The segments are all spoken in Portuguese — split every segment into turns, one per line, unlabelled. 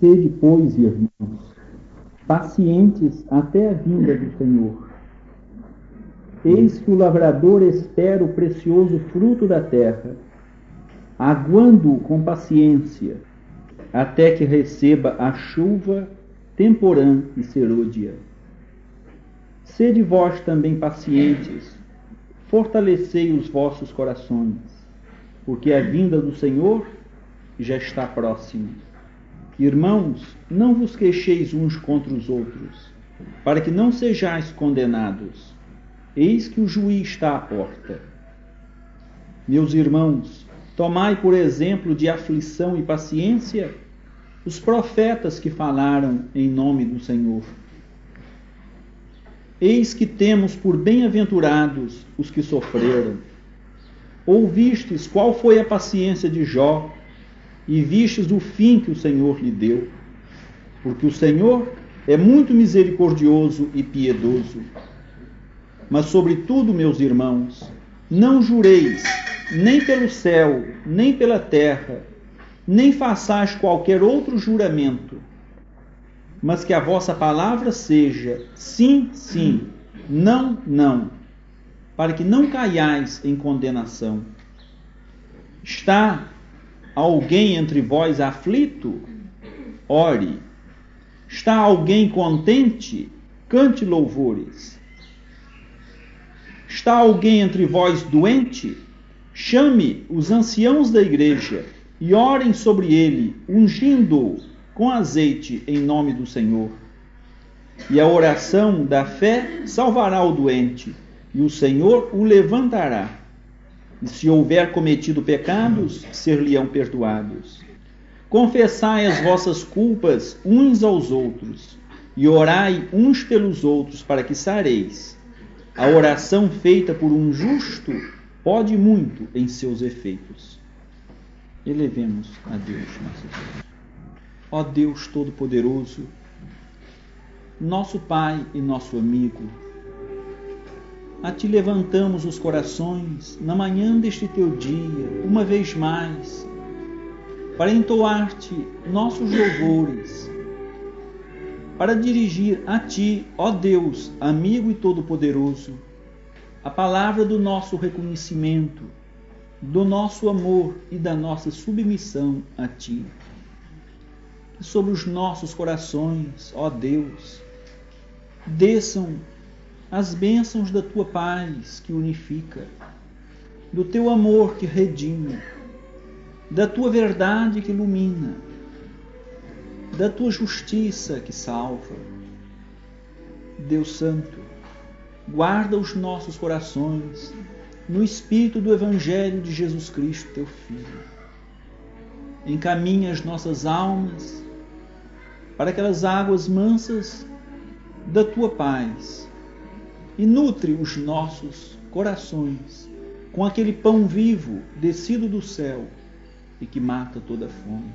Sede, pois, irmãos, pacientes até a vinda do Senhor. Eis que o lavrador espera o precioso fruto da terra, aguando com paciência, até que receba a chuva temporã e serôdia. Sede vós também pacientes, fortalecei os vossos corações, porque a vinda do Senhor já está próxima. Irmãos, não vos queixeis uns contra os outros, para que não sejais condenados. Eis que o juiz está à porta. Meus irmãos, tomai por exemplo de aflição e paciência os profetas que falaram em nome do Senhor. Eis que temos por bem-aventurados os que sofreram. Ouvistes qual foi a paciência de Jó e vistes o fim que o Senhor lhe deu. Porque o Senhor é muito misericordioso e piedoso. Mas, sobretudo, meus irmãos, não jureis, nem pelo céu, nem pela terra, nem façais qualquer outro juramento, mas que a vossa palavra seja sim, sim, não, não, para que não caiais em condenação. Está alguém entre vós aflito? Ore. Está alguém contente? Cante louvores. Está alguém entre vós doente? Chame os anciãos da igreja e orem sobre ele, ungindo-o com azeite em nome do Senhor. E a oração da fé salvará o doente, e o Senhor o levantará. Se houver cometido pecados, ser-lhe-ão perdoados. Confessai as vossas culpas uns aos outros, e orai uns pelos outros para que sareis. A oração feita por um justo pode muito em seus efeitos. Elevemos a Deus nosso Deus. Ó Deus Todo-Poderoso, nosso Pai e nosso amigo, a Ti levantamos os corações na manhã deste Teu dia, uma vez mais, para entoar-te nossos louvores, para dirigir a Ti, ó Deus, amigo e Todo-Poderoso, a palavra do nosso reconhecimento do nosso amor e da nossa submissão a Ti. Que sobre os nossos corações, ó Deus, desçam as bênçãos da Tua paz que unifica, do Teu amor que redime, da Tua verdade que ilumina, da Tua justiça que salva. Deus Santo, guarda os nossos corações no espírito do Evangelho de Jesus Cristo, teu Filho. Encaminha as nossas almas para aquelas águas mansas da tua paz e nutre os nossos corações com aquele pão vivo descido do céu e que mata toda fome.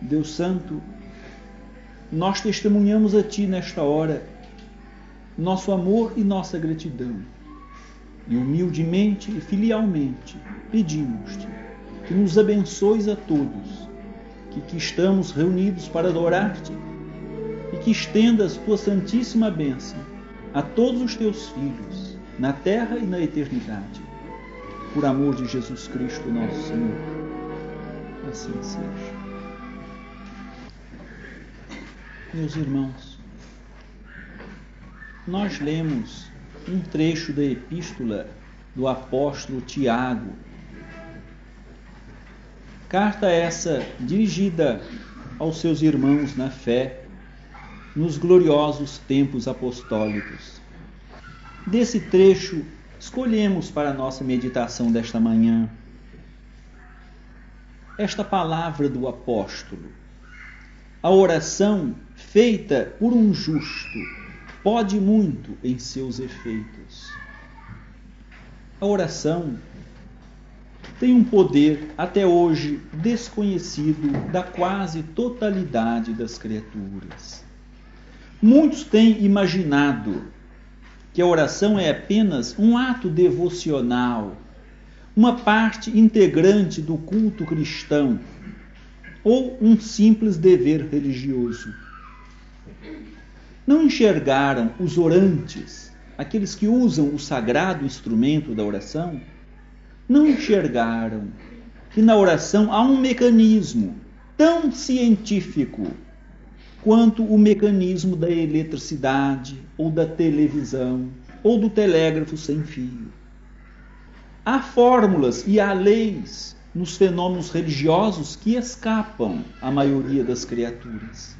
Deus Santo, nós testemunhamos a Ti nesta hora nosso amor e nossa gratidão e humildemente e filialmente pedimos-te que nos abençoes a todos, que, que estamos reunidos para adorar-te e que estendas tua santíssima bênção a todos os teus filhos, na terra e na eternidade. Por amor de Jesus Cristo, nosso Senhor. Assim seja. Meus irmãos, nós lemos um trecho da epístola do apóstolo Tiago. Carta essa dirigida aos seus irmãos na fé nos gloriosos tempos apostólicos. Desse trecho, escolhemos para nossa meditação desta manhã esta palavra do apóstolo. A oração feita por um justo pode muito em seus efeitos. A oração tem um poder até hoje desconhecido da quase totalidade das criaturas. Muitos têm imaginado que a oração é apenas um ato devocional, uma parte integrante do culto cristão, ou um simples dever religioso. Não enxergaram os orantes, aqueles que usam o sagrado instrumento da oração, não enxergaram que na oração há um mecanismo tão científico quanto o mecanismo da eletricidade, ou da televisão, ou do telégrafo sem fio. Há fórmulas e há leis nos fenômenos religiosos que escapam à maioria das criaturas.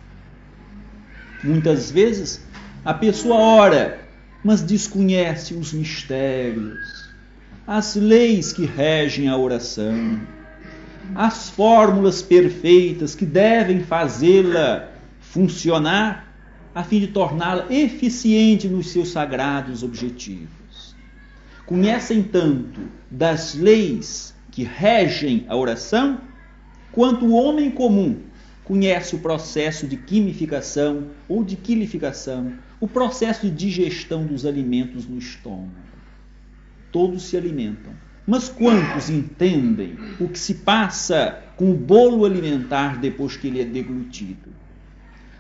Muitas vezes a pessoa ora, mas desconhece os mistérios, as leis que regem a oração, as fórmulas perfeitas que devem fazê-la funcionar a fim de torná-la eficiente nos seus sagrados objetivos. Conhecem tanto das leis que regem a oração, quanto o homem comum conhece o processo de quimificação ou de quilificação, o processo de digestão dos alimentos no estômago. Todos se alimentam. Mas quantos entendem o que se passa com o bolo alimentar depois que ele é deglutido?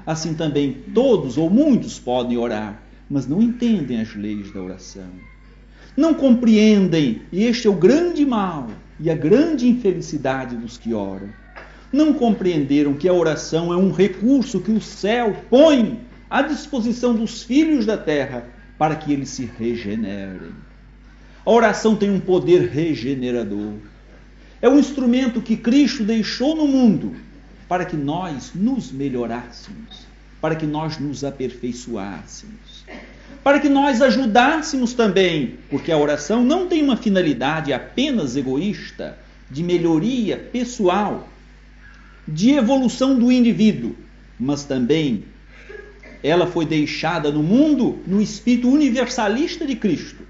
Assim também todos ou muitos podem orar, mas não entendem as leis da oração. Não compreendem, e este é o grande mal e a grande infelicidade dos que oram. Não compreenderam que a oração é um recurso que o céu põe à disposição dos filhos da terra para que eles se regenerem. A oração tem um poder regenerador. É um instrumento que Cristo deixou no mundo para que nós nos melhorássemos, para que nós nos aperfeiçoássemos, para que nós ajudássemos também, porque a oração não tem uma finalidade apenas egoísta, de melhoria pessoal, de evolução do indivíduo, mas também ela foi deixada no mundo no espírito universalista de Cristo,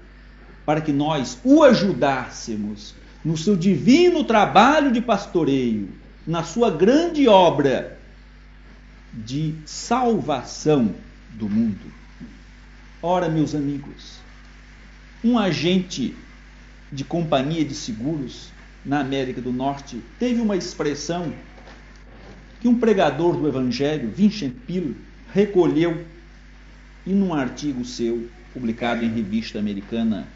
para que nós o ajudássemos no seu divino trabalho de pastoreio, na sua grande obra de salvação do mundo. Ora, meus amigos, um agente de companhia de seguros na América do Norte teve uma expressão que um pregador do Evangelho, Vincent Peale, recolheu e num artigo seu, publicado em revista americana,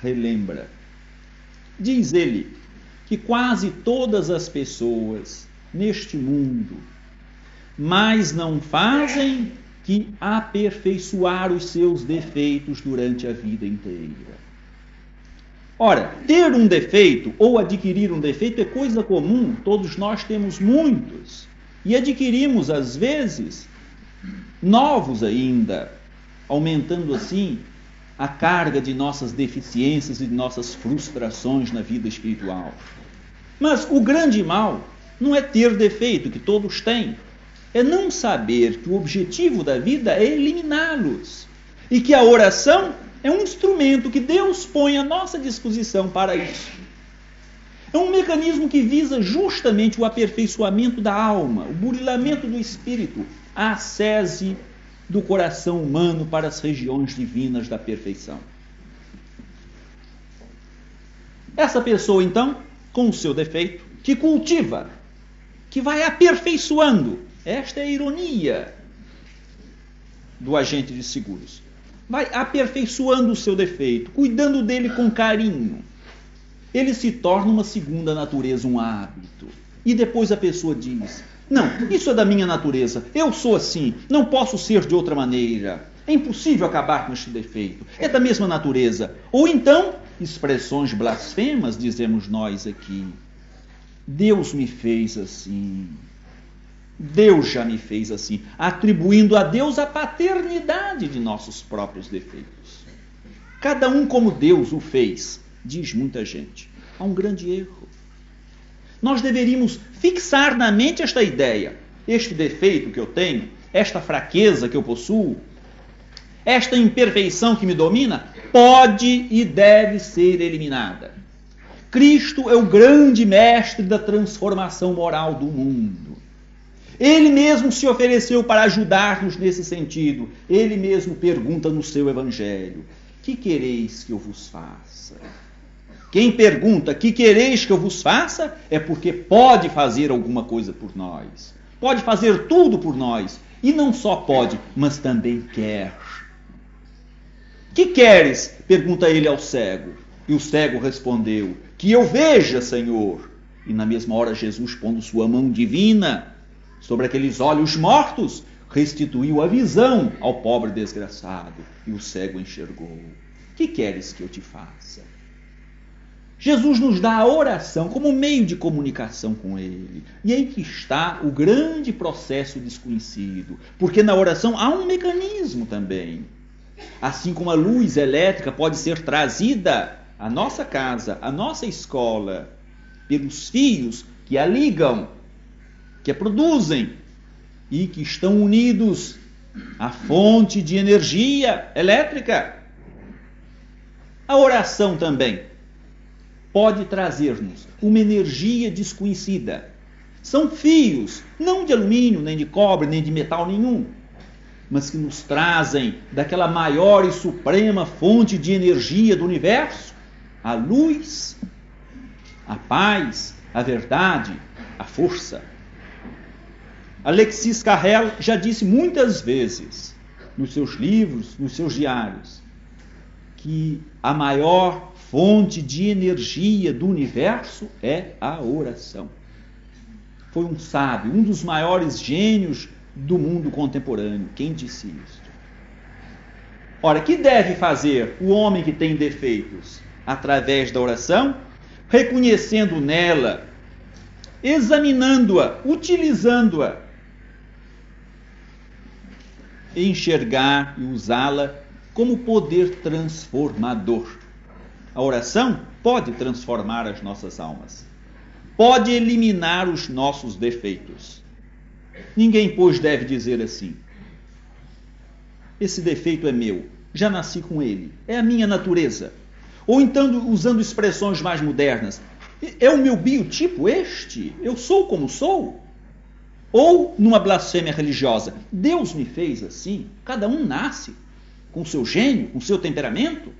relembra. Diz ele: que quase todas as pessoas neste mundo mais não fazem que aperfeiçoar os seus defeitos durante a vida inteira. Ora, ter um defeito ou adquirir um defeito é coisa comum, todos nós temos muitos. E adquirimos, às vezes, novos ainda, aumentando assim a carga de nossas deficiências e de nossas frustrações na vida espiritual. Mas o grande mal não é ter defeito, que todos têm, é não saber que o objetivo da vida é eliminá-los e que a oração é um instrumento que Deus põe à nossa disposição para isso. É um mecanismo que visa justamente o aperfeiçoamento da alma, o burilamento do espírito, a ascese do coração humano para as regiões divinas da perfeição. Essa pessoa, então, com o seu defeito, que cultiva, que vai aperfeiçoando. Esta é a ironia do agente de seguros. Vai aperfeiçoando o seu defeito, cuidando dele com carinho. Ele se torna uma segunda natureza, um hábito. E depois a pessoa diz: não, isso é da minha natureza. Eu sou assim. Não posso ser de outra maneira. É impossível acabar com este defeito. É da mesma natureza. Ou então, expressões blasfemas, dizemos nós aqui. Deus me fez assim. Deus já me fez assim, atribuindo a Deus a paternidade de nossos próprios defeitos. Cada um como Deus o fez, diz muita gente. Há um grande erro nós deveríamos fixar na mente esta ideia. Este defeito que eu tenho, esta fraqueza que eu possuo, esta imperfeição que me domina, pode e deve ser eliminada. Cristo é o grande mestre da transformação moral do mundo. Ele mesmo se ofereceu para ajudar-nos nesse sentido. Ele mesmo pergunta no seu evangelho: Que quereis que eu vos faça? Quem pergunta que quereis que eu vos faça é porque pode fazer alguma coisa por nós. Pode fazer tudo por nós. E não só pode, mas também quer. Que queres? pergunta ele ao cego. E o cego respondeu: Que eu veja, Senhor. E na mesma hora, Jesus, pondo sua mão divina sobre aqueles olhos mortos, restituiu a visão ao pobre desgraçado. E o cego enxergou. Que queres que eu te faça? Jesus nos dá a oração como meio de comunicação com Ele. E aí que está o grande processo desconhecido. Porque na oração há um mecanismo também. Assim como a luz elétrica pode ser trazida à nossa casa, à nossa escola, pelos fios que a ligam, que a produzem e que estão unidos à fonte de energia elétrica. A oração também pode trazer-nos uma energia desconhecida. São fios, não de alumínio, nem de cobre, nem de metal nenhum, mas que nos trazem daquela maior e suprema fonte de energia do universo, a luz, a paz, a verdade, a força. Alexis Carrel já disse muitas vezes nos seus livros, nos seus diários, que a maior fonte de energia do universo é a oração. Foi um sábio, um dos maiores gênios do mundo contemporâneo. Quem disse isso? Ora, que deve fazer o homem que tem defeitos? Através da oração, reconhecendo nela, examinando-a, utilizando-a, enxergar e usá-la como poder transformador. A oração pode transformar as nossas almas, pode eliminar os nossos defeitos. Ninguém, pois, deve dizer assim: esse defeito é meu, já nasci com ele, é a minha natureza. Ou então, usando expressões mais modernas, é o meu biotipo este? Eu sou como sou? Ou numa blasfêmia religiosa, Deus me fez assim? Cada um nasce com seu gênio, com seu temperamento?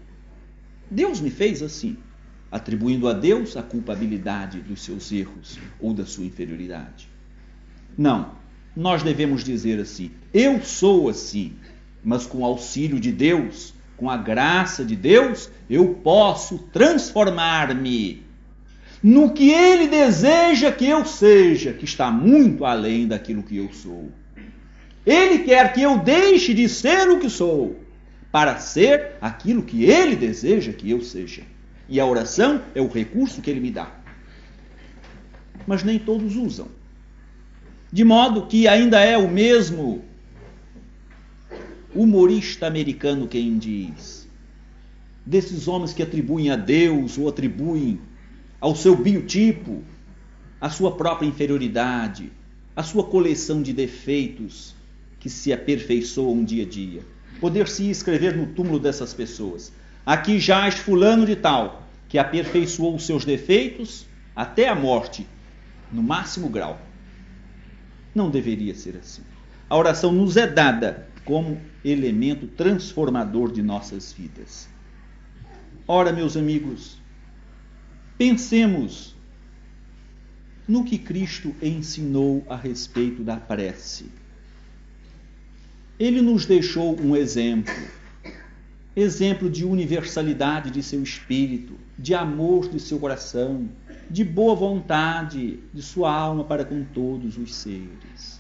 Deus me fez assim, atribuindo a Deus a culpabilidade dos seus erros ou da sua inferioridade. Não, nós devemos dizer assim: eu sou assim, mas com o auxílio de Deus, com a graça de Deus, eu posso transformar-me no que Ele deseja que eu seja, que está muito além daquilo que eu sou. Ele quer que eu deixe de ser o que sou para ser aquilo que Ele deseja que eu seja. E a oração é o recurso que Ele me dá. Mas nem todos usam. De modo que ainda é o mesmo humorista americano quem diz: desses homens que atribuem a Deus ou atribuem ao seu biotipo a sua própria inferioridade, a sua coleção de defeitos que se aperfeiçoam dia a dia poder-se escrever no túmulo dessas pessoas. Aqui jaz fulano de tal, que aperfeiçoou os seus defeitos até a morte, no máximo grau. Não deveria ser assim. A oração nos é dada como elemento transformador de nossas vidas. Ora, meus amigos, pensemos no que Cristo ensinou a respeito da prece. Ele nos deixou um exemplo, exemplo de universalidade de seu espírito, de amor de seu coração, de boa vontade de sua alma para com todos os seres.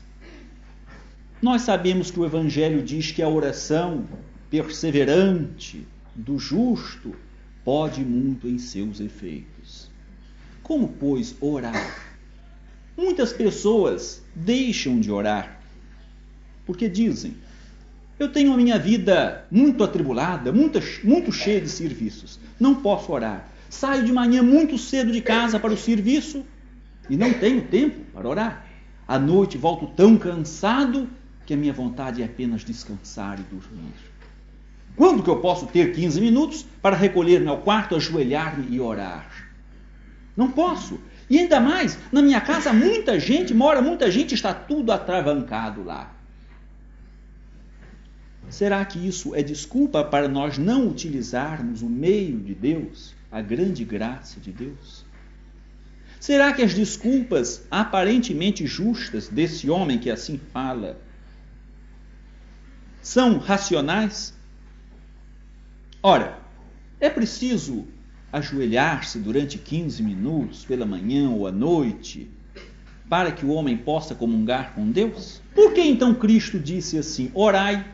Nós sabemos que o Evangelho diz que a oração perseverante do justo pode muito em seus efeitos. Como, pois, orar? Muitas pessoas deixam de orar porque dizem: eu tenho a minha vida muito atribulada, muito, muito cheia de serviços. Não posso orar. Saio de manhã muito cedo de casa para o serviço e não tenho tempo para orar. À noite volto tão cansado que a minha vontade é apenas descansar e dormir. Quando que eu posso ter 15 minutos para recolher-me ao quarto, ajoelhar-me e orar? Não posso. E ainda mais, na minha casa muita gente mora, muita gente está tudo atravancado lá. Será que isso é desculpa para nós não utilizarmos o meio de Deus, a grande graça de Deus? Será que as desculpas aparentemente justas desse homem que assim fala são racionais? Ora, é preciso ajoelhar-se durante 15 minutos pela manhã ou à noite para que o homem possa comungar com Deus? Por que então Cristo disse assim: orai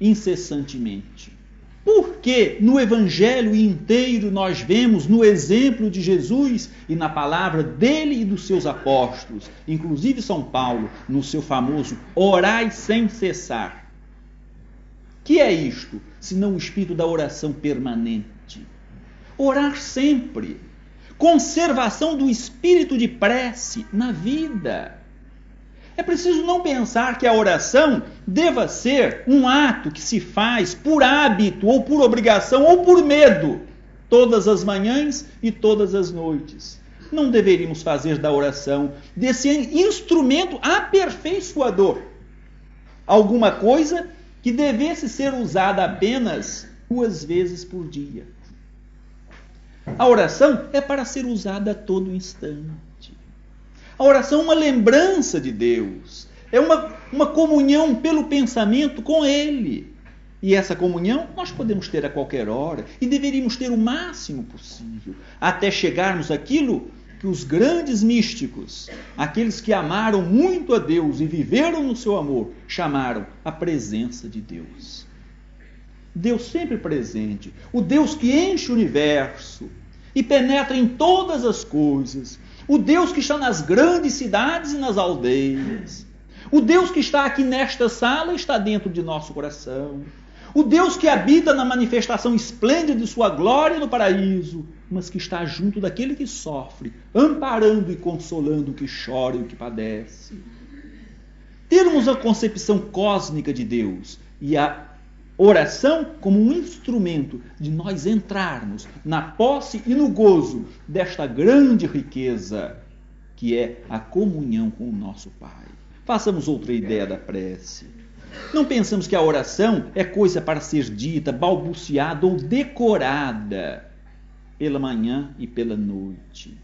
incessantemente? Porque no Evangelho inteiro nós vemos no exemplo de Jesus e na palavra dele e dos seus apóstolos, inclusive São Paulo, no seu famoso orai sem cessar. Que é isto, senão o espírito da oração permanente? Orar sempre. Conservação do espírito de prece na vida. É preciso não pensar que a oração deva ser um ato que se faz por hábito, ou por obrigação, ou por medo, todas as manhãs e todas as noites. Não deveríamos fazer da oração desse instrumento aperfeiçoador alguma coisa que devesse ser usada apenas duas vezes por dia. A oração é para ser usada a todo instante. A oração é uma lembrança de Deus, é uma, uma comunhão pelo pensamento com Ele. E essa comunhão nós podemos ter a qualquer hora e deveríamos ter o máximo possível, até chegarmos àquilo que os grandes místicos, aqueles que amaram muito a Deus e viveram no seu amor, chamaram a presença de Deus. Deus sempre presente, o Deus que enche o universo e penetra em todas as coisas, o Deus que está nas grandes cidades e nas aldeias. O Deus que está aqui nesta sala está dentro de nosso coração. O Deus que habita na manifestação esplêndida de sua glória no paraíso, mas que está junto daquele que sofre, amparando e consolando o que chora e o que padece. Termos a concepção cósmica de Deus e a Oração como um instrumento de nós entrarmos na posse e no gozo desta grande riqueza que é a comunhão com o nosso Pai. Façamos outra ideia da prece. Não pensamos que a oração é coisa para ser dita, balbuciada ou decorada pela manhã e pela noite.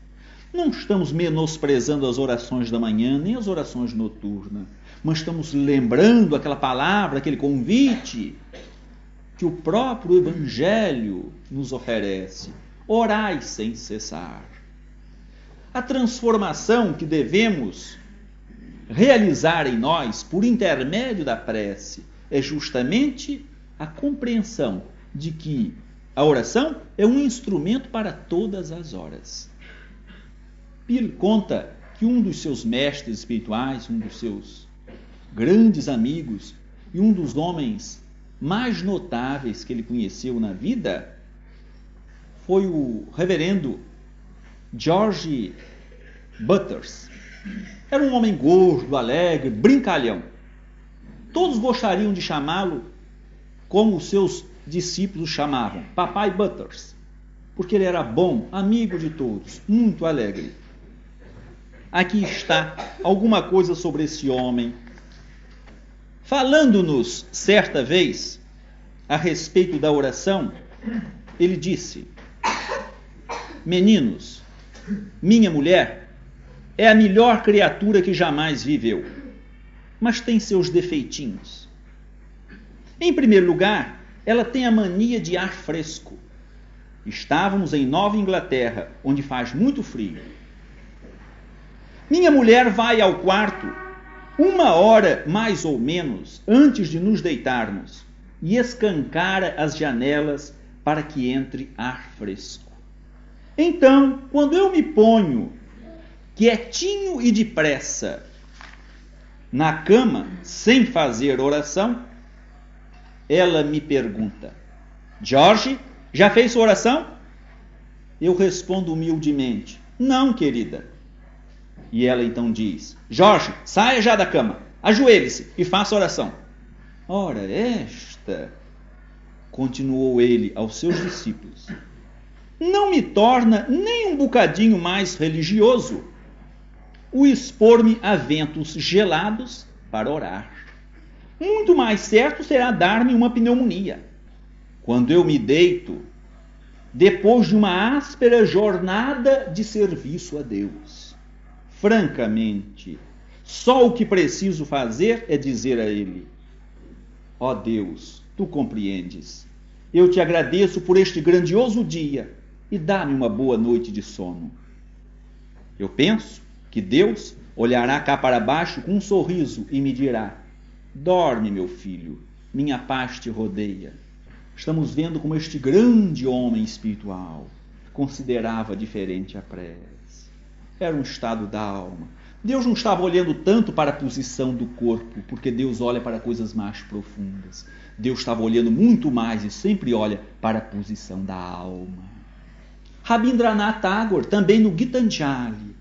Não estamos menosprezando as orações da manhã, nem as orações noturnas mas estamos lembrando aquela palavra, aquele convite que o próprio Evangelho nos oferece. Orai sem cessar. A transformação que devemos realizar em nós por intermédio da prece é justamente a compreensão de que a oração é um instrumento para todas as horas. Pire conta que um dos seus mestres espirituais, um dos seus grandes amigos e um dos homens mais notáveis que ele conheceu na vida foi o reverendo George Butters. Era um homem gordo, alegre, brincalhão. Todos gostariam de chamá-lo como os seus discípulos chamavam, Papai Butters, porque ele era bom, amigo de todos, muito alegre. Aqui está alguma coisa sobre esse homem Falando-nos certa vez a respeito da oração, ele disse: Meninos, minha mulher é a melhor criatura que jamais viveu, mas tem seus defeitinhos. Em primeiro lugar, ela tem a mania de ar fresco. Estávamos em Nova Inglaterra, onde faz muito frio. Minha mulher vai ao quarto uma hora mais ou menos antes de nos deitarmos e escancara as janelas para que entre ar fresco. Então, quando eu me ponho quietinho e depressa na cama, sem fazer oração, ela me pergunta: Jorge, já fez sua oração? Eu respondo humildemente: Não, querida. E ela então diz: Jorge, saia já da cama, ajoelhe-se e faça oração. Ora, esta, continuou ele aos seus discípulos, não me torna nem um bocadinho mais religioso o expor-me a ventos gelados para orar. Muito mais certo será dar-me uma pneumonia. Quando eu me deito, depois de uma áspera jornada de serviço a Deus. Francamente, só o que preciso fazer é dizer a Ele: Ó oh Deus, tu compreendes. Eu te agradeço por este grandioso dia e dá-me uma boa noite de sono. Eu penso que Deus olhará cá para baixo com um sorriso e me dirá: Dorme, meu filho, minha paz te rodeia. Estamos vendo como este grande homem espiritual considerava diferente a prece. Era um estado da alma. Deus não estava olhando tanto para a posição do corpo, porque Deus olha para coisas mais profundas. Deus estava olhando muito mais e sempre olha para a posição da alma. Rabindranath Tagore, também no Gitanjali,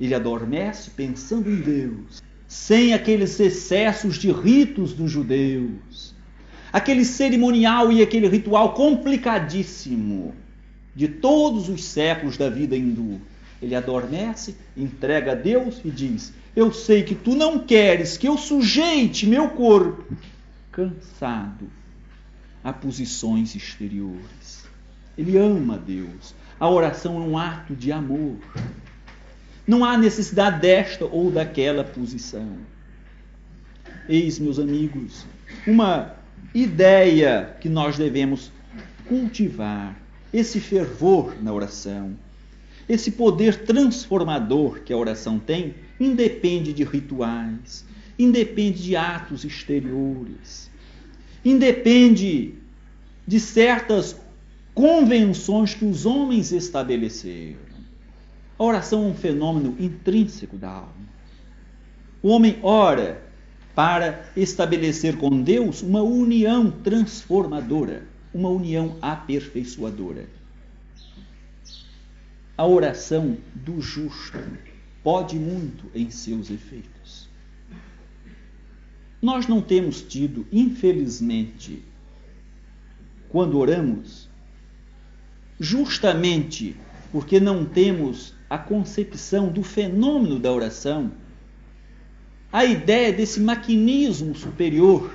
ele adormece pensando em Deus, sem aqueles excessos de ritos dos judeus, aquele cerimonial e aquele ritual complicadíssimo de todos os séculos da vida hindu. Ele adormece, entrega a Deus e diz: Eu sei que tu não queres que eu sujeite meu corpo cansado a posições exteriores. Ele ama Deus. A oração é um ato de amor. Não há necessidade desta ou daquela posição. Eis, meus amigos, uma ideia que nós devemos cultivar, esse fervor na oração. Esse poder transformador que a oração tem independe de rituais, independe de atos exteriores, independe de certas convenções que os homens estabeleceram. A oração é um fenômeno intrínseco da alma. O homem ora para estabelecer com Deus uma união transformadora, uma união aperfeiçoadora. A oração do justo pode muito em seus efeitos. Nós não temos tido, infelizmente, quando oramos, justamente porque não temos a concepção do fenômeno da oração, a ideia desse maquinismo superior,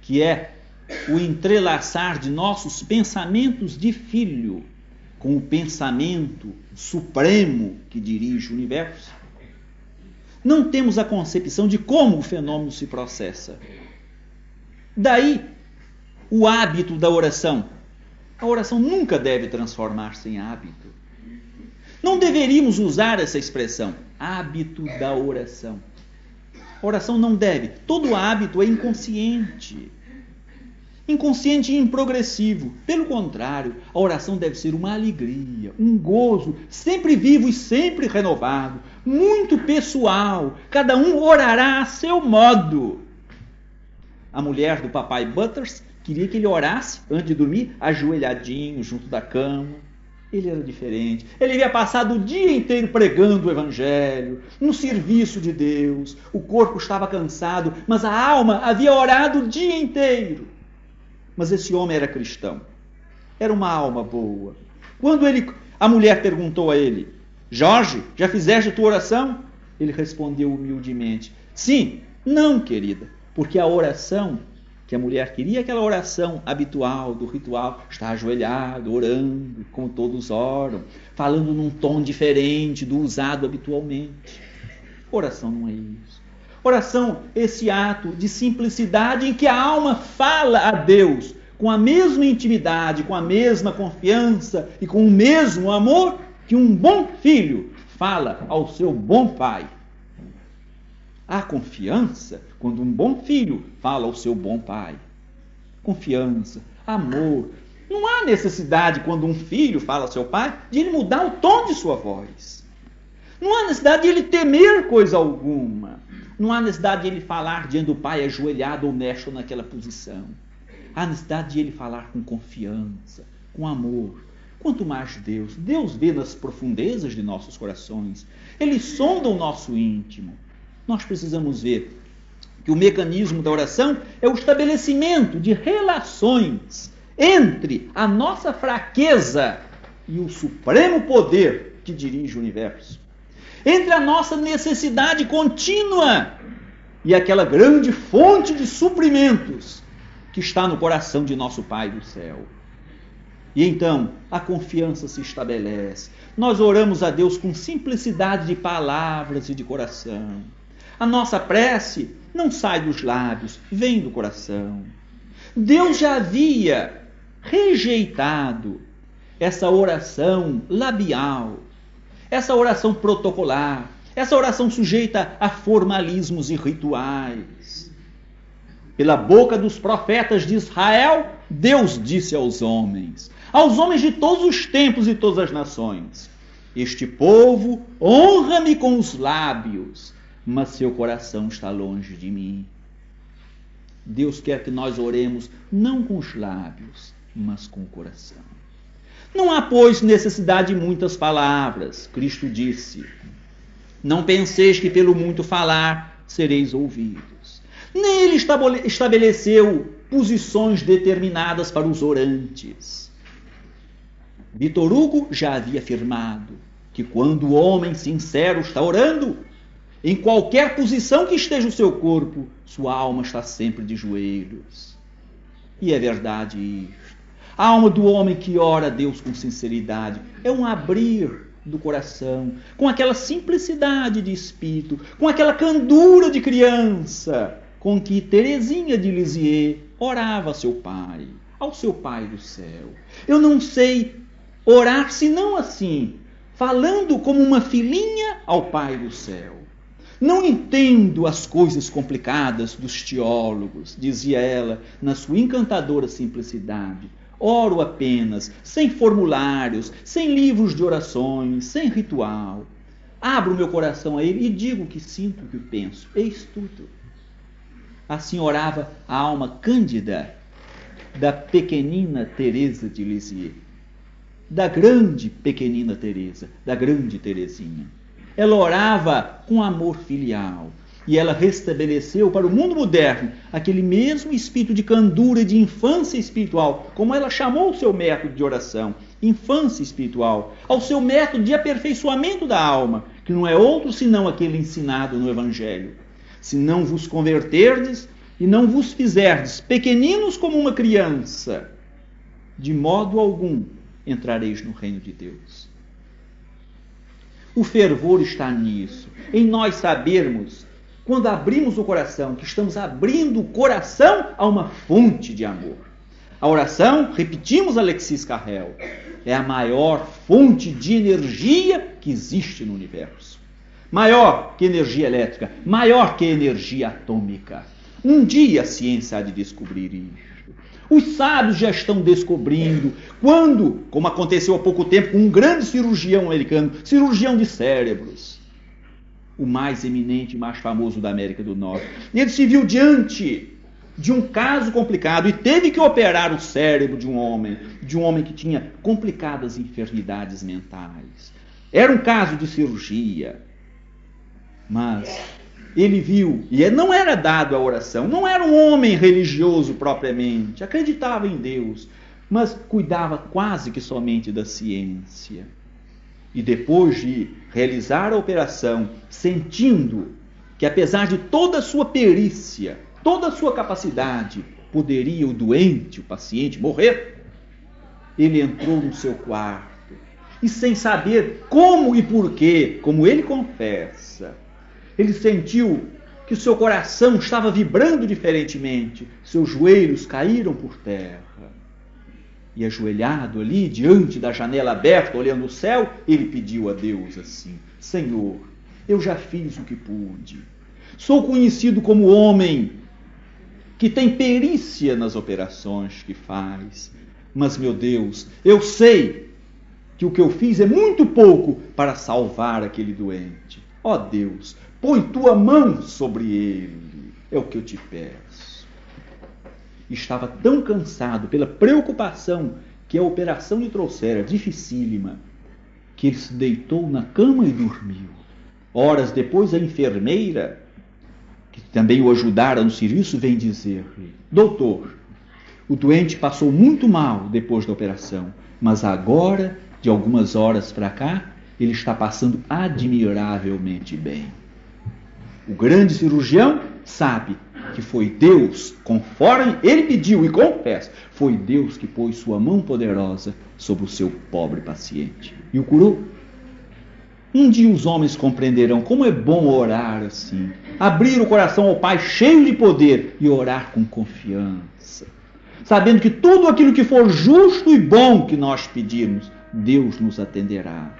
que é o entrelaçar de nossos pensamentos de filho com o pensamento supremo que dirige o universo, não temos a concepção de como o fenômeno se processa. Daí o hábito da oração. A oração nunca deve transformar-se em hábito. Não deveríamos usar essa expressão, hábito da oração. A oração não deve. Todo hábito é inconsciente. Inconsciente e improgressivo. Pelo contrário, a oração deve ser uma alegria, um gozo, sempre vivo e sempre renovado, muito pessoal. Cada um orará a seu modo. A mulher do papai Butters queria que ele orasse antes de dormir, ajoelhadinho junto da cama. Ele era diferente. Ele havia passado o dia inteiro pregando o Evangelho, no serviço de Deus. O corpo estava cansado, mas a alma havia orado o dia inteiro. Mas esse homem era cristão. Era uma alma boa. Quando ele, a mulher perguntou a ele: Jorge, já fizeste a tua oração? Ele respondeu humildemente: Sim, não, querida, porque a oração que a mulher queria aquela oração habitual, do ritual, estar ajoelhado, orando, como todos oram, falando num tom diferente do usado habitualmente. Oração não é isso. Oração, esse ato de simplicidade em que a alma fala a Deus com a mesma intimidade, com a mesma confiança e com o mesmo amor que um bom filho fala ao seu bom pai. Há confiança quando um bom filho fala ao seu bom pai. Confiança, amor. Não há necessidade, quando um filho fala ao seu pai, de ele mudar o tom de sua voz. Não há necessidade de ele temer coisa alguma. Não há necessidade de ele falar diante do pai ajoelhado ou mesto naquela posição. Há necessidade de ele falar com confiança, com amor. Quanto mais Deus, Deus vê nas profundezas de nossos corações. Ele sonda o nosso íntimo nós precisamos ver que o mecanismo da oração é o estabelecimento de relações entre a nossa fraqueza e o supremo poder que dirige o universo. Entre a nossa necessidade contínua e aquela grande fonte de suprimentos que está no coração de nosso Pai do céu. E então a confiança se estabelece. Nós oramos a Deus com simplicidade de palavras e de coração. A nossa prece não sai dos lábios, vem do coração. Deus já havia rejeitado essa oração labial, essa oração protocolar, essa oração sujeita a formalismos e rituais. Pela boca dos profetas de Israel, Deus disse aos homens, aos homens de todos os tempos e todas as nações: Este povo honra-me com os lábios, mas seu coração está longe de mim. Deus quer que nós oremos não com os lábios, mas com o coração. Não há, pois, necessidade de muitas palavras. Cristo disse: Não penseis que pelo muito falar sereis ouvidos. Nem ele estabeleceu posições determinadas para os orantes. Vitor Hugo já havia afirmado que quando o homem sincero está orando, em qualquer posição que esteja o seu corpo, sua alma está sempre de joelhos. E é verdade isto. A alma do homem que ora a Deus com sinceridade é um abrir do coração, com aquela simplicidade de espírito, com aquela candura de criança com que Teresinha de Lisieux orava a seu pai, ao seu pai do céu. Eu não sei orar senão assim, falando como uma filhinha ao pai do céu. Não entendo as coisas complicadas dos teólogos, dizia ela na sua encantadora simplicidade. Oro apenas, sem formulários, sem livros de orações, sem ritual. Abro meu coração a Ele e digo o que sinto, o que penso. Eis tudo. Assim orava a alma cândida da pequenina Teresa de Lisieux, da grande pequenina Teresa, da grande Teresinha. Ela orava com amor filial, e ela restabeleceu para o mundo moderno aquele mesmo espírito de candura de infância espiritual, como ela chamou o seu método de oração, infância espiritual, ao seu método de aperfeiçoamento da alma, que não é outro senão aquele ensinado no Evangelho. Se não vos converterdes e não vos fizerdes pequeninos como uma criança, de modo algum entrareis no reino de Deus. O fervor está nisso, em nós sabermos quando abrimos o coração, que estamos abrindo o coração a uma fonte de amor. A oração, repetimos Alexis Carrel, é a maior fonte de energia que existe no universo. Maior que energia elétrica, maior que energia atômica. Um dia a ciência há de descobrir isso. Os sábios já estão descobrindo quando, como aconteceu há pouco tempo com um grande cirurgião americano, cirurgião de cérebros, o mais eminente e mais famoso da América do Norte. Ele se viu diante de um caso complicado e teve que operar o cérebro de um homem, de um homem que tinha complicadas enfermidades mentais. Era um caso de cirurgia. Mas ele viu, e não era dado à oração, não era um homem religioso propriamente, acreditava em Deus, mas cuidava quase que somente da ciência. E depois de realizar a operação, sentindo que apesar de toda a sua perícia, toda a sua capacidade, poderia o doente, o paciente, morrer, ele entrou no seu quarto. E, sem saber como e porquê, como ele confessa, ele sentiu que seu coração estava vibrando diferentemente, seus joelhos caíram por terra e ajoelhado ali, diante da janela aberta, olhando o céu, ele pediu a Deus assim: Senhor, eu já fiz o que pude. Sou conhecido como homem que tem perícia nas operações que faz. Mas, meu Deus, eu sei que o que eu fiz é muito pouco para salvar aquele doente. Ó oh, Deus, põe tua mão sobre ele. É o que eu te peço estava tão cansado pela preocupação que a operação lhe trouxera dificílima, que ele se deitou na cama e dormiu. Horas depois, a enfermeira, que também o ajudara no serviço, vem dizer-lhe: Doutor, o doente passou muito mal depois da operação, mas agora, de algumas horas para cá, ele está passando admiravelmente bem. O grande cirurgião sabe que foi Deus, conforme ele pediu e confessa, foi Deus que pôs sua mão poderosa sobre o seu pobre paciente e o curou. Um dia os homens compreenderão como é bom orar assim, abrir o coração ao Pai cheio de poder e orar com confiança, sabendo que tudo aquilo que for justo e bom que nós pedirmos, Deus nos atenderá.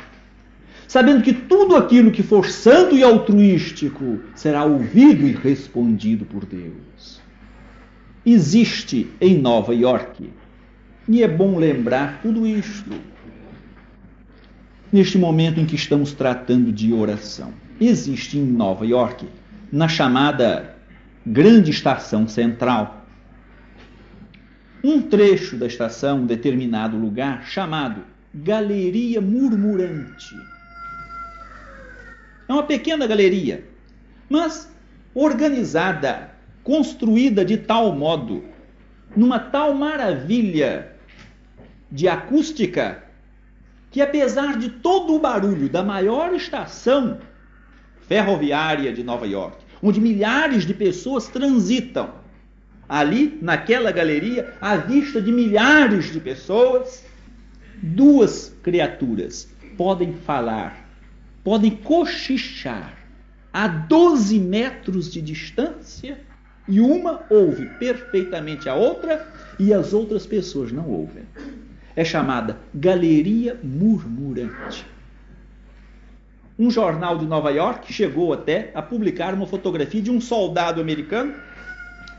Sabendo que tudo aquilo que for santo e altruístico será ouvido e respondido por Deus. Existe em Nova York, e é bom lembrar tudo isto neste momento em que estamos tratando de oração. Existe em Nova York, na chamada Grande Estação Central, um trecho da estação, um determinado lugar, chamado Galeria Murmurante. É uma pequena galeria, mas organizada, construída de tal modo, numa tal maravilha de acústica que apesar de todo o barulho da maior estação ferroviária de Nova York, onde milhares de pessoas transitam, ali naquela galeria, à vista de milhares de pessoas, duas criaturas podem falar, podem cochichar a 12 metros de distância e uma ouve perfeitamente a outra e as outras pessoas não ouvem é chamada Galeria Murmurante. Um jornal de Nova York chegou até a publicar uma fotografia de um soldado americano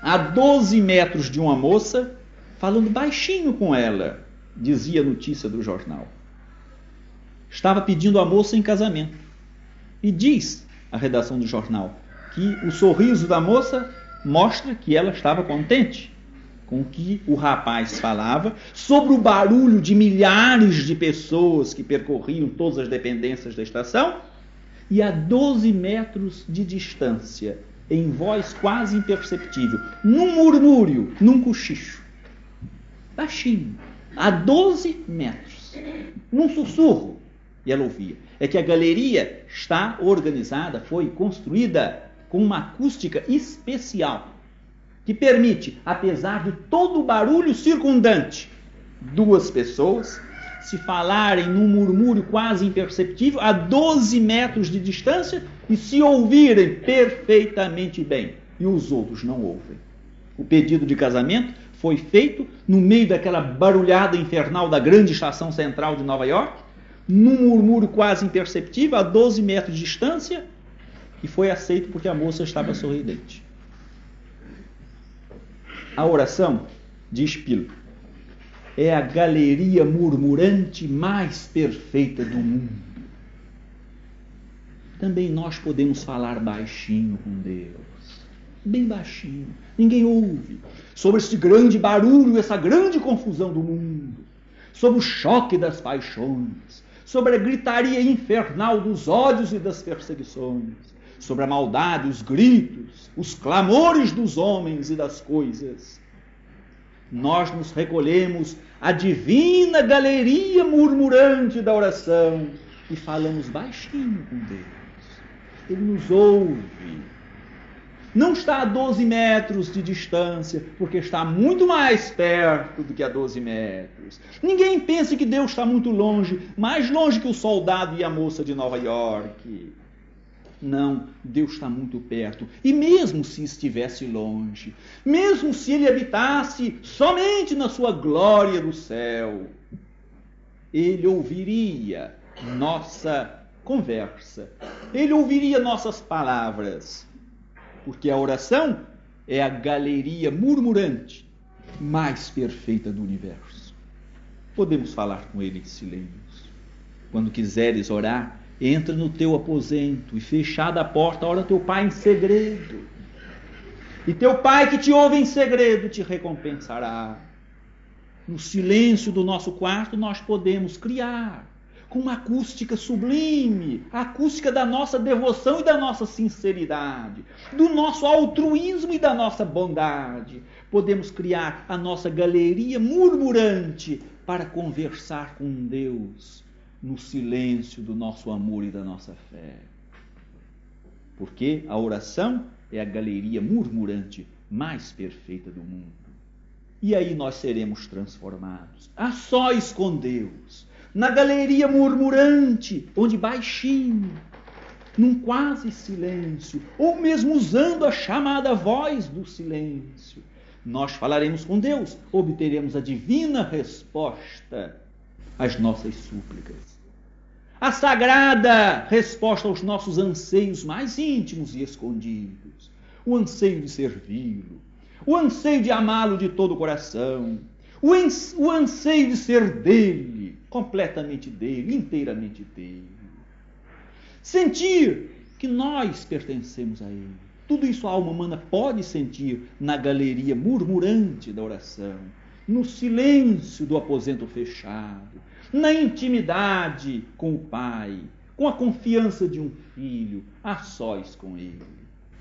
a 12 metros de uma moça, falando baixinho com ela, dizia a notícia do jornal. Estava pedindo a moça em casamento. E diz a redação do jornal que o sorriso da moça mostra que ela estava contente com que o rapaz falava, sobre o barulho de milhares de pessoas que percorriam todas as dependências da estação, e a 12 metros de distância, em voz quase imperceptível, num murmúrio, num cochicho, baixinho, a 12 metros, num sussurro, e ela ouvia. É que a galeria está organizada, foi construída com uma acústica especial que permite, apesar de todo o barulho circundante, duas pessoas se falarem num murmúrio quase imperceptível a 12 metros de distância e se ouvirem perfeitamente bem, e os outros não ouvem. O pedido de casamento foi feito no meio daquela barulhada infernal da grande estação central de Nova York, num murmúrio quase imperceptível, a 12 metros de distância, e foi aceito porque a moça estava sorridente. A oração, diz Pilo, é a galeria murmurante mais perfeita do mundo. Também nós podemos falar baixinho com Deus, bem baixinho, ninguém ouve, sobre esse grande barulho, essa grande confusão do mundo, sobre o choque das paixões, sobre a gritaria infernal dos ódios e das perseguições, sobre a maldade, os gritos, os clamores dos homens e das coisas. Nós nos recolhemos à divina galeria murmurante da oração e falamos baixinho com Deus. Ele nos ouve. Não está a 12 metros de distância, porque está muito mais perto do que a 12 metros. Ninguém pense que Deus está muito longe, mais longe que o soldado e a moça de Nova York. Não, Deus está muito perto. E mesmo se estivesse longe, mesmo se ele habitasse somente na sua glória do céu, ele ouviria nossa conversa, ele ouviria nossas palavras, porque a oração é a galeria murmurante mais perfeita do universo. Podemos falar com ele em silêncio. Quando quiseres orar, entra no teu aposento e fechada a porta, ora teu pai em segredo. E teu pai que te ouve em segredo te recompensará. No silêncio do nosso quarto, nós podemos criar com uma acústica sublime, a acústica da nossa devoção e da nossa sinceridade, do nosso altruísmo e da nossa bondade. Podemos criar a nossa galeria murmurante para conversar com Deus no silêncio do nosso amor e da nossa fé. Porque a oração é a galeria murmurante mais perfeita do mundo. E aí nós seremos transformados, a sós com Deus, na galeria murmurante, onde baixinho, num quase silêncio, ou mesmo usando a chamada voz do silêncio, nós falaremos com Deus, obteremos a divina resposta às nossas súplicas. A sagrada resposta aos nossos anseios mais íntimos e escondidos. O anseio de servi-lo, o anseio de amá-lo de todo o coração, o anseio de ser dele, completamente dele, inteiramente dele. Sentir que nós pertencemos a ele. Tudo isso a alma humana pode sentir na galeria murmurante da oração, no silêncio do aposento fechado, na intimidade com o Pai, com a confiança de um filho, a sós com ele.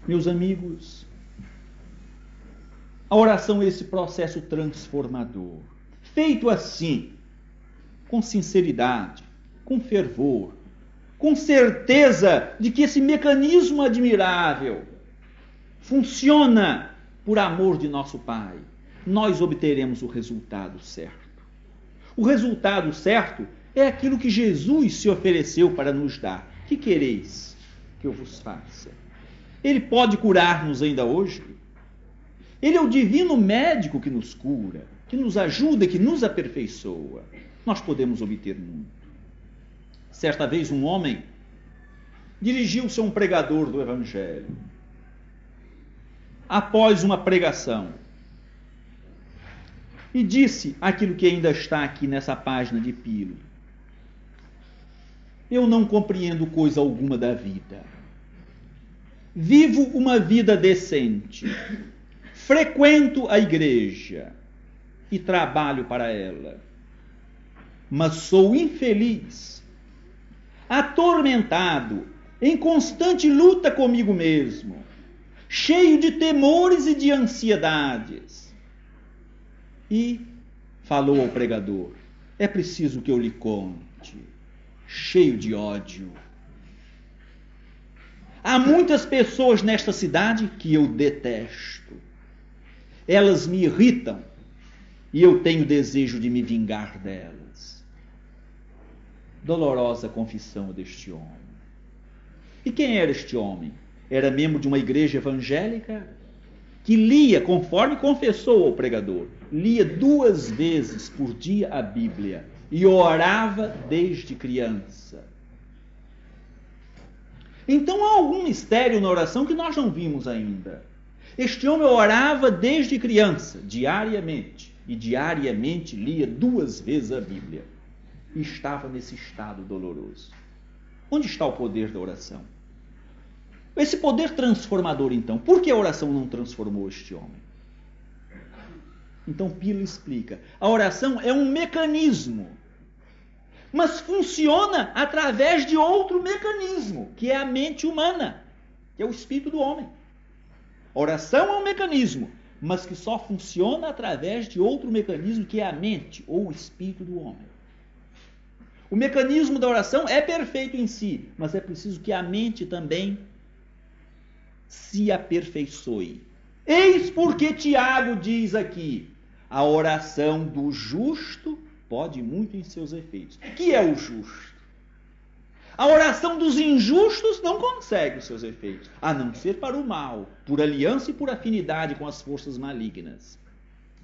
Meus amigos, a oração é esse processo transformador. Feito assim, com sinceridade, com fervor, com certeza de que esse mecanismo admirável funciona por amor de nosso Pai, nós obteremos o resultado certo. O resultado certo é aquilo que Jesus se ofereceu para nos dar. Que quereis que eu vos faça? Ele pode curar-nos ainda hoje? Ele é o divino médico que nos cura, que nos ajuda, que nos aperfeiçoa. Nós podemos obter muito. Certa vez, um homem dirigiu-se a um pregador do Evangelho após uma pregação e disse aquilo que ainda está aqui nessa página de Pilo. Eu não compreendo coisa alguma da vida. Vivo uma vida decente. Frequento a igreja e trabalho para ela. Mas sou infeliz, atormentado, em constante luta comigo mesmo cheio de temores e de ansiedades. E falou ao pregador: É preciso que eu lhe conte, cheio de ódio. Há muitas pessoas nesta cidade que eu detesto. Elas me irritam e eu tenho desejo de me vingar delas. Dolorosa confissão deste homem. E quem era este homem? era membro de uma igreja evangélica que lia, conforme confessou ao pregador, lia duas vezes por dia a Bíblia e orava desde criança. Então há algum mistério na oração que nós não vimos ainda. Este homem orava desde criança, diariamente, e diariamente lia duas vezes a Bíblia. E estava nesse estado doloroso. Onde está o poder da oração? Esse poder transformador, então, por que a oração não transformou este homem? Então Pilo explica: a oração é um mecanismo, mas funciona através de outro mecanismo, que é a mente humana, que é o espírito do homem. A oração é um mecanismo, mas que só funciona através de outro mecanismo, que é a mente ou o espírito do homem. O mecanismo da oração é perfeito em si, mas é preciso que a mente também se aperfeiçoe. Eis porque Tiago diz aqui: a oração do justo pode muito em seus efeitos. Que é o justo? A oração dos injustos não consegue os seus efeitos, a não ser para o mal, por aliança e por afinidade com as forças malignas.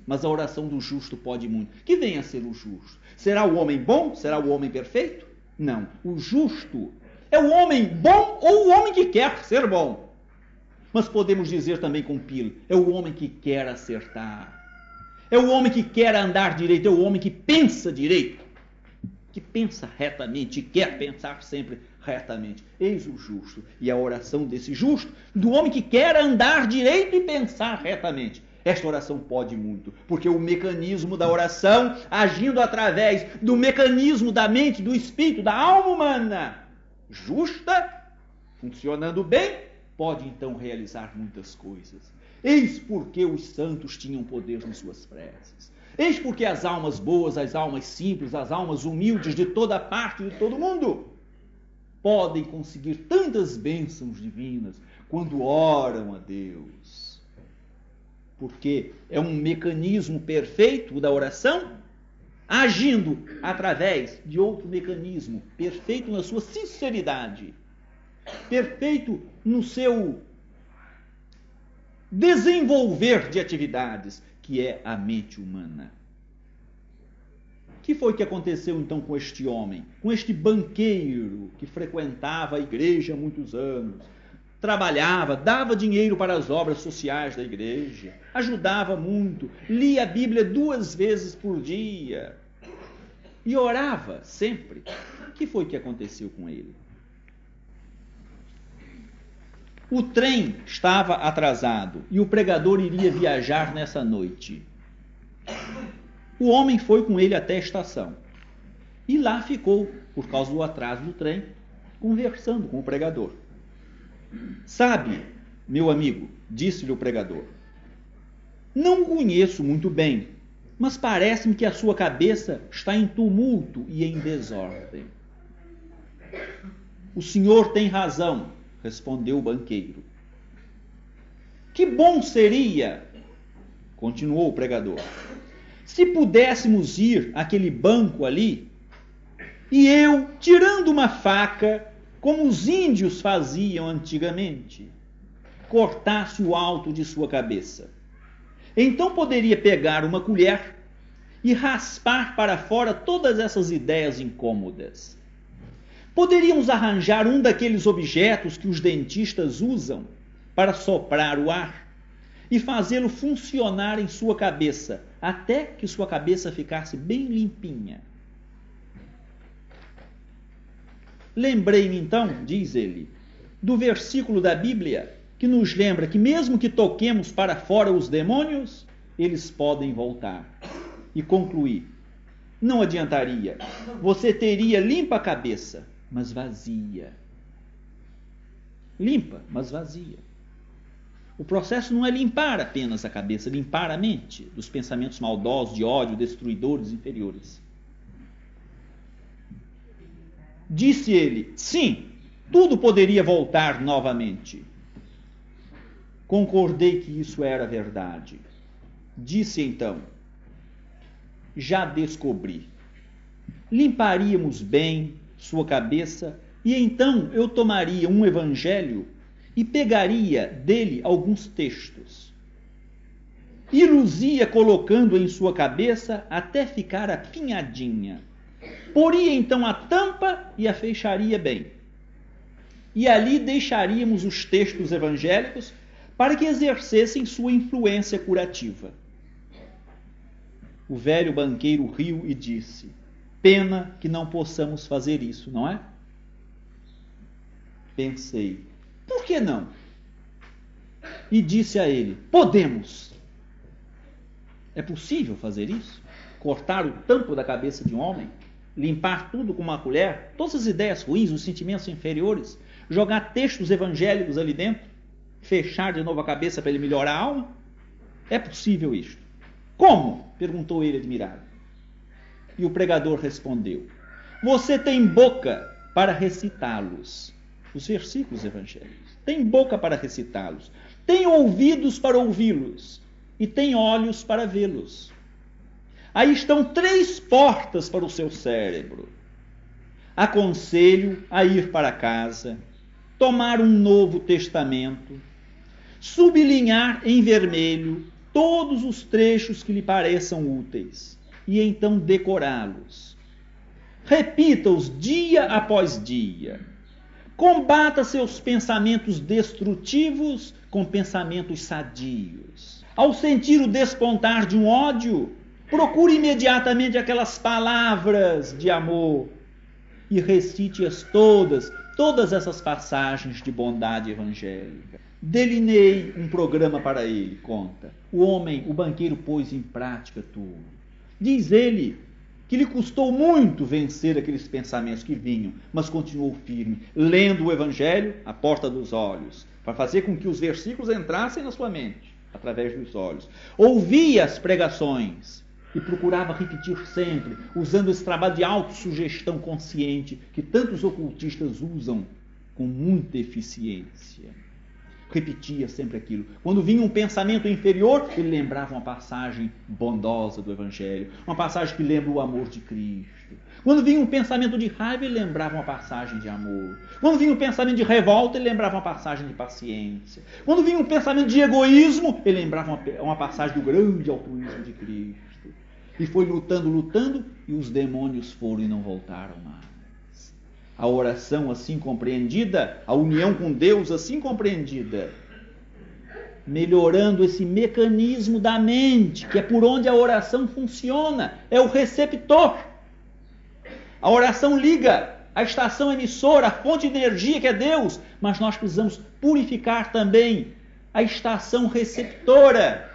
Mas a oração do justo pode muito. Que venha a ser o justo. Será o homem bom? Será o homem perfeito? Não. O justo é o homem bom ou o homem que quer ser bom. Mas podemos dizer também com Pilo: é o homem que quer acertar. É o homem que quer andar direito, é o homem que pensa direito, que pensa retamente, quer pensar sempre retamente. Eis o justo e a oração desse justo, do homem que quer andar direito e pensar retamente. Esta oração pode muito, porque o mecanismo da oração, agindo através do mecanismo da mente, do espírito, da alma humana, justa, funcionando bem, pode então realizar muitas coisas. Eis porque os santos tinham poder nas suas preces. Eis porque as almas boas, as almas simples, as almas humildes de toda parte, de todo mundo, podem conseguir tantas bênçãos divinas quando oram a Deus. Porque é um mecanismo perfeito da oração, agindo através de outro mecanismo perfeito na sua sinceridade, perfeito no seu desenvolver de atividades, que é a mente humana. O que foi que aconteceu então com este homem, com este banqueiro que frequentava a igreja há muitos anos, trabalhava, dava dinheiro para as obras sociais da igreja, ajudava muito, lia a Bíblia duas vezes por dia e orava sempre. O que foi que aconteceu com ele? O trem estava atrasado e o pregador iria viajar nessa noite. O homem foi com ele até a estação e lá ficou, por causa do atraso do trem, conversando com o pregador. Sabe, meu amigo, disse-lhe o pregador, não o conheço muito bem, mas parece-me que a sua cabeça está em tumulto e em desordem. O senhor tem razão, respondeu o banqueiro. Que bom seria, continuou o pregador, se pudéssemos ir àquele banco ali e eu, tirando uma faca, como os índios faziam antigamente, cortasse o alto de sua cabeça. Então poderia pegar uma colher e raspar para fora todas essas ideias incômodas. Poderíamos arranjar um daqueles objetos que os dentistas usam para soprar o ar e fazê-lo funcionar em sua cabeça, até que sua cabeça ficasse bem limpinha. Lembrei-me então, diz ele, do versículo da Bíblia que nos lembra que, mesmo que toquemos para fora os demônios, eles podem voltar. E concluir: não adiantaria, você teria limpa a cabeça, mas vazia. Limpa, mas vazia. O processo não é limpar apenas a cabeça, limpar a mente dos pensamentos maldosos, de ódio, destruidores, inferiores. Disse ele: Sim, tudo poderia voltar novamente. Concordei que isso era verdade. Disse então: Já descobri. Limparíamos bem sua cabeça e então eu tomaria um evangelho e pegaria dele alguns textos. E luzia colocando em sua cabeça até ficar apinhadinha Poria então a tampa e a fecharia bem. E ali deixaríamos os textos evangélicos para que exercessem sua influência curativa. O velho banqueiro riu e disse: Pena que não possamos fazer isso, não é? Pensei: Por que não? E disse a ele: Podemos. É possível fazer isso? Cortar o tampo da cabeça de um homem? Limpar tudo com uma colher, todas as ideias ruins, os sentimentos inferiores, jogar textos evangélicos ali dentro, fechar de novo a cabeça para ele melhorar a alma? É possível isto. Como? perguntou ele admirado. E o pregador respondeu: Você tem boca para recitá-los. Os versículos evangélicos. Tem boca para recitá-los. Tem ouvidos para ouvi-los. E tem olhos para vê-los. Aí estão três portas para o seu cérebro. Aconselho a ir para casa, tomar um novo testamento, sublinhar em vermelho todos os trechos que lhe pareçam úteis e então decorá-los. Repita-os dia após dia. Combata seus pensamentos destrutivos com pensamentos sadios. Ao sentir o despontar de um ódio, Procure imediatamente aquelas palavras de amor e recite-as todas, todas essas passagens de bondade evangélica. Delinei um programa para ele, conta. O homem, o banqueiro, pôs em prática tudo. Diz ele que lhe custou muito vencer aqueles pensamentos que vinham, mas continuou firme, lendo o Evangelho à porta dos olhos, para fazer com que os versículos entrassem na sua mente, através dos olhos. Ouvia as pregações, e procurava repetir sempre, usando esse trabalho de autossugestão consciente que tantos ocultistas usam com muita eficiência. repetia sempre aquilo. Quando vinha um pensamento inferior, ele lembrava uma passagem bondosa do Evangelho, uma passagem que lembra o amor de Cristo. Quando vinha um pensamento de raiva, ele lembrava uma passagem de amor. Quando vinha um pensamento de revolta, ele lembrava uma passagem de paciência. Quando vinha um pensamento de egoísmo, ele lembrava uma, uma passagem do grande altruísmo de Cristo. E foi lutando, lutando, e os demônios foram e não voltaram mais a oração assim compreendida, a união com Deus assim compreendida, melhorando esse mecanismo da mente, que é por onde a oração funciona, é o receptor. A oração liga a estação emissora, a fonte de energia que é Deus, mas nós precisamos purificar também a estação receptora,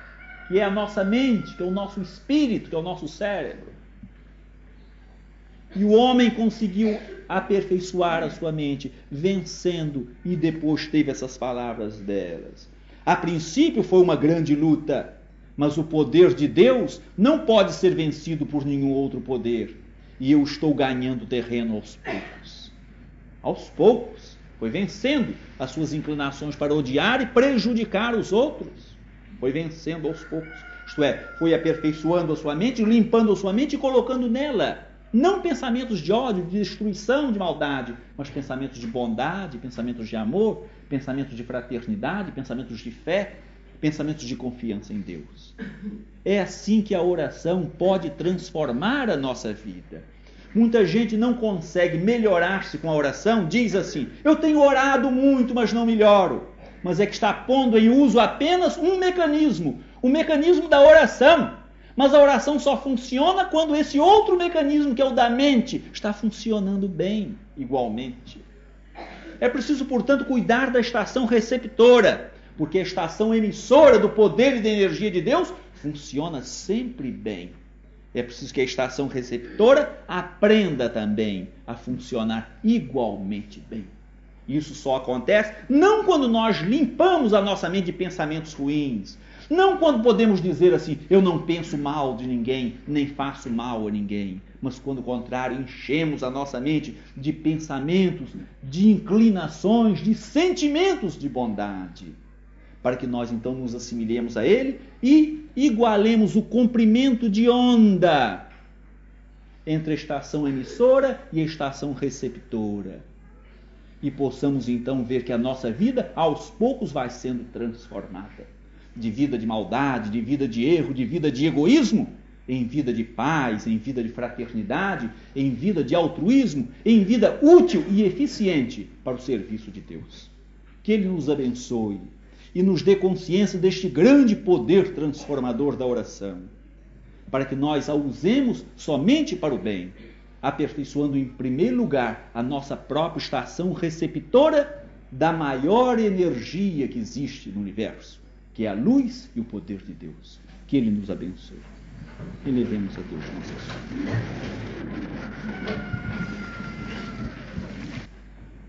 que é a nossa mente, que é o nosso espírito, que é o nosso cérebro. E o homem conseguiu aperfeiçoar a sua mente, vencendo, e depois teve essas palavras delas. A princípio foi uma grande luta, mas o poder de Deus não pode ser vencido por nenhum outro poder. E eu estou ganhando terreno aos poucos. Aos poucos. Foi vencendo as suas inclinações para odiar e prejudicar os outros. Foi vencendo aos poucos. Isto é, foi aperfeiçoando a sua mente, limpando a sua mente e colocando nela não pensamentos de ódio, de destruição, de maldade, mas pensamentos de bondade, pensamentos de amor, pensamentos de fraternidade, pensamentos de fé, pensamentos de confiança em Deus. É assim que a oração pode transformar a nossa vida. Muita gente não consegue melhorar-se com a oração, diz assim: Eu tenho orado muito, mas não melhoro. Mas é que está pondo em uso apenas um mecanismo, o mecanismo da oração. Mas a oração só funciona quando esse outro mecanismo, que é o da mente, está funcionando bem, igualmente. É preciso, portanto, cuidar da estação receptora, porque a estação emissora do poder e da energia de Deus funciona sempre bem. É preciso que a estação receptora aprenda também a funcionar igualmente bem. Isso só acontece não quando nós limpamos a nossa mente de pensamentos ruins, não quando podemos dizer assim, eu não penso mal de ninguém, nem faço mal a ninguém, mas quando, ao contrário, enchemos a nossa mente de pensamentos, de inclinações, de sentimentos de bondade, para que nós então nos assimilemos a Ele e igualemos o comprimento de onda entre a estação emissora e a estação receptora. E possamos então ver que a nossa vida aos poucos vai sendo transformada de vida de maldade, de vida de erro, de vida de egoísmo, em vida de paz, em vida de fraternidade, em vida de altruísmo, em vida útil e eficiente para o serviço de Deus. Que Ele nos abençoe e nos dê consciência deste grande poder transformador da oração, para que nós a usemos somente para o bem, aperfeiçoando em primeiro lugar a nossa própria estação receptora da maior energia que existe no universo que é a luz e o poder de Deus. Que Ele nos abençoe. Elevemos a Deus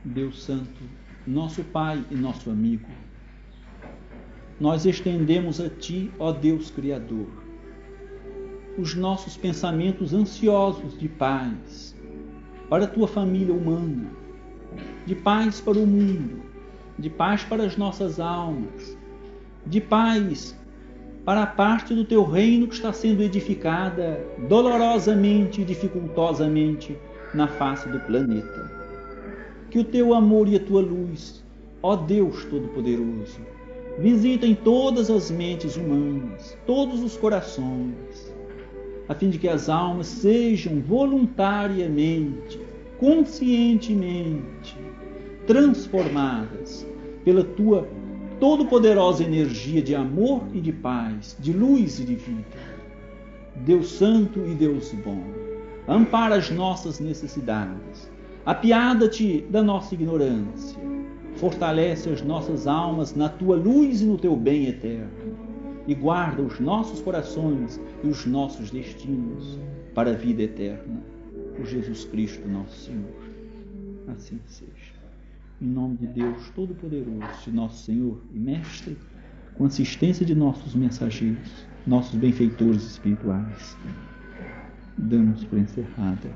Deus Santo, nosso Pai e nosso amigo, nós estendemos a Ti, ó Deus Criador, os nossos pensamentos ansiosos de paz para a Tua família humana, de paz para o mundo, de paz para as nossas almas, de paz para a parte do teu reino que está sendo edificada dolorosamente e dificultosamente na face do planeta. Que o teu amor e a tua luz, ó Deus Todo-Poderoso, visitem todas as mentes humanas, todos os corações, a fim de que as almas sejam voluntariamente, conscientemente transformadas pela tua todo-poderosa energia de amor e de paz, de luz e de vida. Deus Santo e Deus bom, ampara as nossas necessidades, apiada-te da nossa ignorância, fortalece as nossas almas na tua luz e no teu bem eterno, e guarda os nossos corações e os nossos destinos para a vida eterna. Por Jesus Cristo, nosso Senhor. Assim seja. Em nome de Deus Todo-Poderoso, de nosso Senhor e Mestre, com assistência de nossos mensageiros, nossos benfeitores espirituais, damos por encerrada